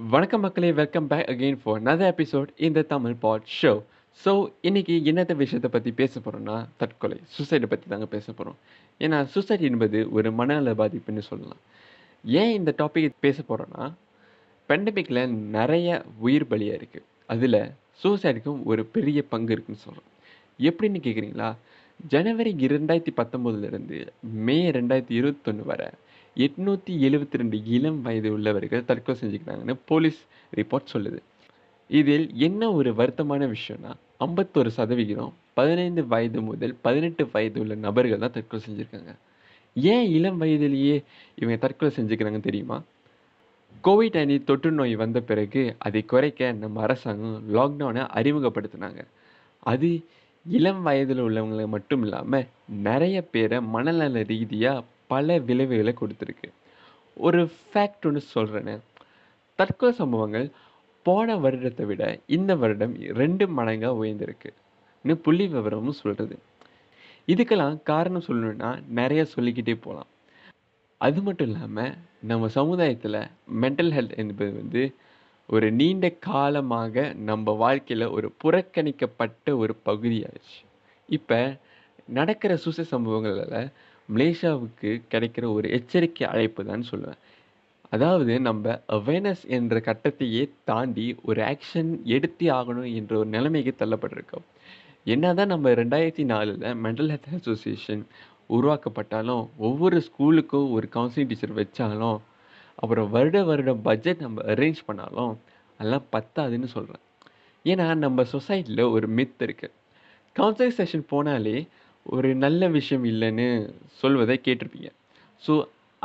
வணக்கம் மக்களே welcome back again for another episode இந்த தமிழ் பாட் ஷோ ஸோ இன்றைக்கி என்னத்த விஷயத்தை பற்றி பேச போகிறோம்னா தற்கொலை சூசைடை பற்றி தாங்க பேச போகிறோம் ஏன்னா சூசைட் என்பது ஒரு மனநல பாதிப்புன்னு சொல்லலாம். ஏன் இந்த டாபிக் பேச போகிறோன்னா பெண்டமிக்கில் நிறைய உயிர் பலியாக இருக்குது அதில் சூசைடுக்கும் ஒரு பெரிய பங்கு இருக்குன்னு சொல்கிறோம் எப்படின்னு கேட்குறீங்களா ஜனவரி இரண்டாயிரத்தி பத்தொம்போதுலேருந்து மே ரெண்டாயிரத்தி இருபத்தொன்று வரை எட்நூற்றி எழுபத்தி ரெண்டு இளம் வயது உள்ளவர்கள் தற்கொலை செஞ்சுக்கிறாங்கன்னு போலீஸ் ரிப்போர்ட் சொல்லுது. இதில் என்ன ஒரு வருத்தமான விஷயம்னா ஐம்பத்தொரு சதவிகிதம் பதினைந்து வயது முதல் பதினெட்டு வயது உள்ள நபர்கள் தான் தற்கொலை செஞ்சுருக்காங்க. ஏன் இளம் வயதிலேயே இவங்க தற்கொலை செஞ்சுக்கிறாங்க தெரியுமா? கோவிட் நைன்டீன் தொற்று நோய் வந்த பிறகு அதை குறைக்க நம்ம அரசாங்கம் லாக்டவுனை அறிமுகப்படுத்தினாங்க. அது இளம் வயதில் உள்ளவங்களை மட்டும் இல்லாமல் நிறைய பேரை மனநல ரீதியாக பல விளைவுகளை கொடுத்துருக்கு. ஒரு ஃபேக்ட் ஒன்று சொல்கிறேன்னு தற்கொலை சம்பவங்கள் போன வருடத்தை விட இந்த வருடம் ரெண்டு மடங்காக உயர்ந்திருக்குன்னு புள்ளி விவரமும் சொல்கிறது இதுக்கெல்லாம் காரணம் சொல்லணும்னா நிறைய சொல்லிக்கிட்டே போகலாம் அது மட்டும் இல்லாமல் நம்ம சமுதாயத்தில் மென்டல் ஹெல்த் என்பது வந்து ஒரு நீண்ட காலமாக நம்ம வாழ்க்கையில் ஒரு புறக்கணிக்கப்பட்ட ஒரு பகுதியாகிடுச்சு இப்போ நடக்கிற சூச சம்பவங்களில் மலேசியாவுக்கு கிடைக்கிற ஒரு எச்சரிக்கை அழைப்பு தான் சொல்லுவேன். அதாவது நம்ம அவேர்னஸ் என்ற கட்டத்தையே தாண்டி ஒரு ஆக்ஷன் எடுத்தே ஆகணும் என்ற ஒரு நிலைமைக்கு தள்ளப்பட்டிருக்கோம். என்னதான் நம்ம ரெண்டாயிரத்தி நாலில் மென்டல் ஹெல்த் அசோசியேஷன் உருவாக்கப்பட்டாலும் ஒவ்வொரு ஸ்கூலுக்கும் ஒரு கவுன்சிலிங் டீச்சர் வச்சாலும் அப்புறம் வருட வருடம் பட்ஜெட் நம்ம அரேஞ்ச் பண்ணாலும் அதெல்லாம் பத்தாதுன்னு சொல்கிறேன் ஏன்னா நம்ம சொசைட்டியில் ஒரு மித் இருக்குது கவுன்சிலிங் செஷன் போனாலே ஒரு நல்ல விஷயம் இல்லைன்னு சொல்வதை கேட்டிருப்பீங்க. ஸோ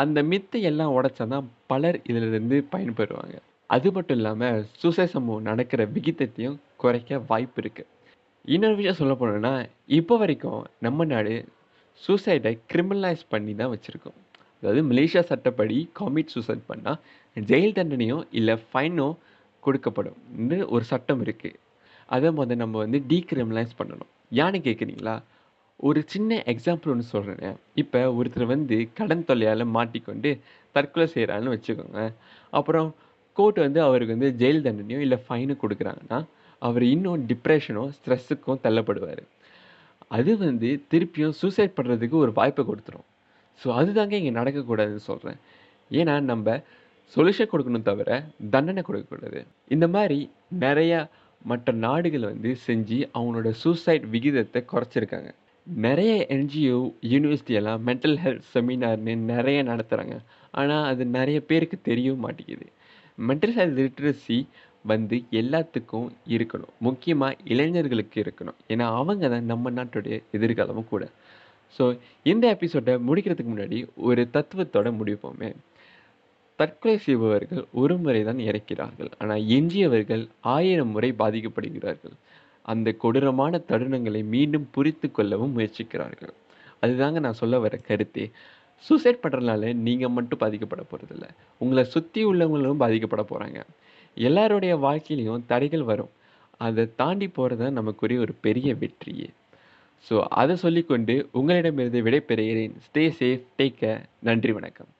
அந்த மித்தை எல்லாம் உடைச்சா தான் பலர் இதிலிருந்து பயன்பெறுவாங்க. அது மட்டும் இல்லாமல் சூசைட் சம்பவம் நடக்கிற விகிதத்தையும் குறைக்க வாய்ப்பு இருக்குது இன்னொரு விஷயம் சொல்ல போனோம்னா இப்போ வரைக்கும் நம்ம நாடு சூசைடை கிரிமினலைஸ் பண்ணி தான் வச்சுருக்கோம். அதாவது மலேசியா சட்டப்படி காமிட் சூசைட் பண்ணால் ஜெயில் தண்டனையோ இல்லை ஃபைனோ கொடுக்கப்படும். ஒரு சட்டம் இருக்குது அதை வந்து நம்ம வந்து டீக்ரிமினலைஸ் பண்ணணும். யானை கேட்குறீங்களா ஒரு சின்ன எக்ஸாம்பிள் ஒன்று சொல்கிறேன் இப்போ ஒருத்தர் வந்து கடன் தொல்லையால் மாட்டிக்கொண்டு தற்கொலை செய்கிறான்னு வச்சுக்கோங்க. அப்புறம் கோர்ட் வந்து அவருக்கு வந்து ஜெயில் தண்டனையோ இல்லை ஃபைனோ கொடுக்குறாங்கன்னா அவர் இன்னும் டிப்ரெஷனோ ஸ்ட்ரெஸ்ஸுக்கும் தள்ளப்படுவார். அது வந்து திருப்பியும் சூசைட் பண்ணுறதுக்கு ஒரு வாய்ப்பை கொடுத்துரும். ஸோ அதுதாங்க இங்கே நடக்கக்கூடாதுன்னு சொல்கிறேன் ஏன்னா நம்ம சொல்யூஷன் கொடுக்கணும் தவிர தண்டனை கொடுக்கக்கூடாது. இந்த மாதிரி நிறையா மற்ற நாடுகள் வந்து செஞ்சு அவங்களோட சூசைட் விகிதத்தை குறைச்சிருக்காங்க. நிறைய என்ஜிஓ யூனிவர்சிட்டியெல்லாம் மென்டல் ஹெல்த் செமினார்னு நிறைய நடத்துகிறாங்க ஆனால் அது நிறைய பேருக்கு தெரியவும் மாட்டேங்குது. மென்டல் ஹெல்த் லிட்ரஸி வந்து எல்லாத்துக்கும் இருக்கணும். முக்கியமாக இளைஞர்களுக்கு இருக்கணும். ஏன்னா அவங்க தான் நம்ம நாட்டுடைய எதிர்காலமும் கூட. ஸோ இந்த எபிசோடை முடிக்கிறதுக்கு முன்னாடி ஒரு தத்துவத்தோட முடிப்போமே. தற்கொலை செய்பவர்கள் ஒரு முறை தான் இறக்கிறார்கள். ஆனால் எஞ்சியவர்கள் ஆயிரம் முறை பாதிக்கப்படுகிறார்கள். அந்த கொடூரமான தருணங்களை மீண்டும் புரித்து கொள்ளவும் முயற்சிக்கிறார்கள். அதுதாங்க நான் சொல்ல வர கருத்தே. சூசைட் பண்ணுறதுனால நீங்கள் மட்டும் பாதிக்கப்பட போகிறதில்ல உங்களை சுற்றி உள்ளவங்களும் பாதிக்கப்பட போகிறாங்க எல்லாருடைய வாழ்க்கையிலையும் தடைகள் வரும். அதை தாண்டி போகிறது தான் நமக்குரிய ஒரு பெரிய வெற்றியே. ஸோ அதை சொல்லிக்கொண்டு உங்களிடமிருந்து விடைபெறுகிறேன். ஸ்டே சேஃப் டேக் நன்றி வணக்கம்.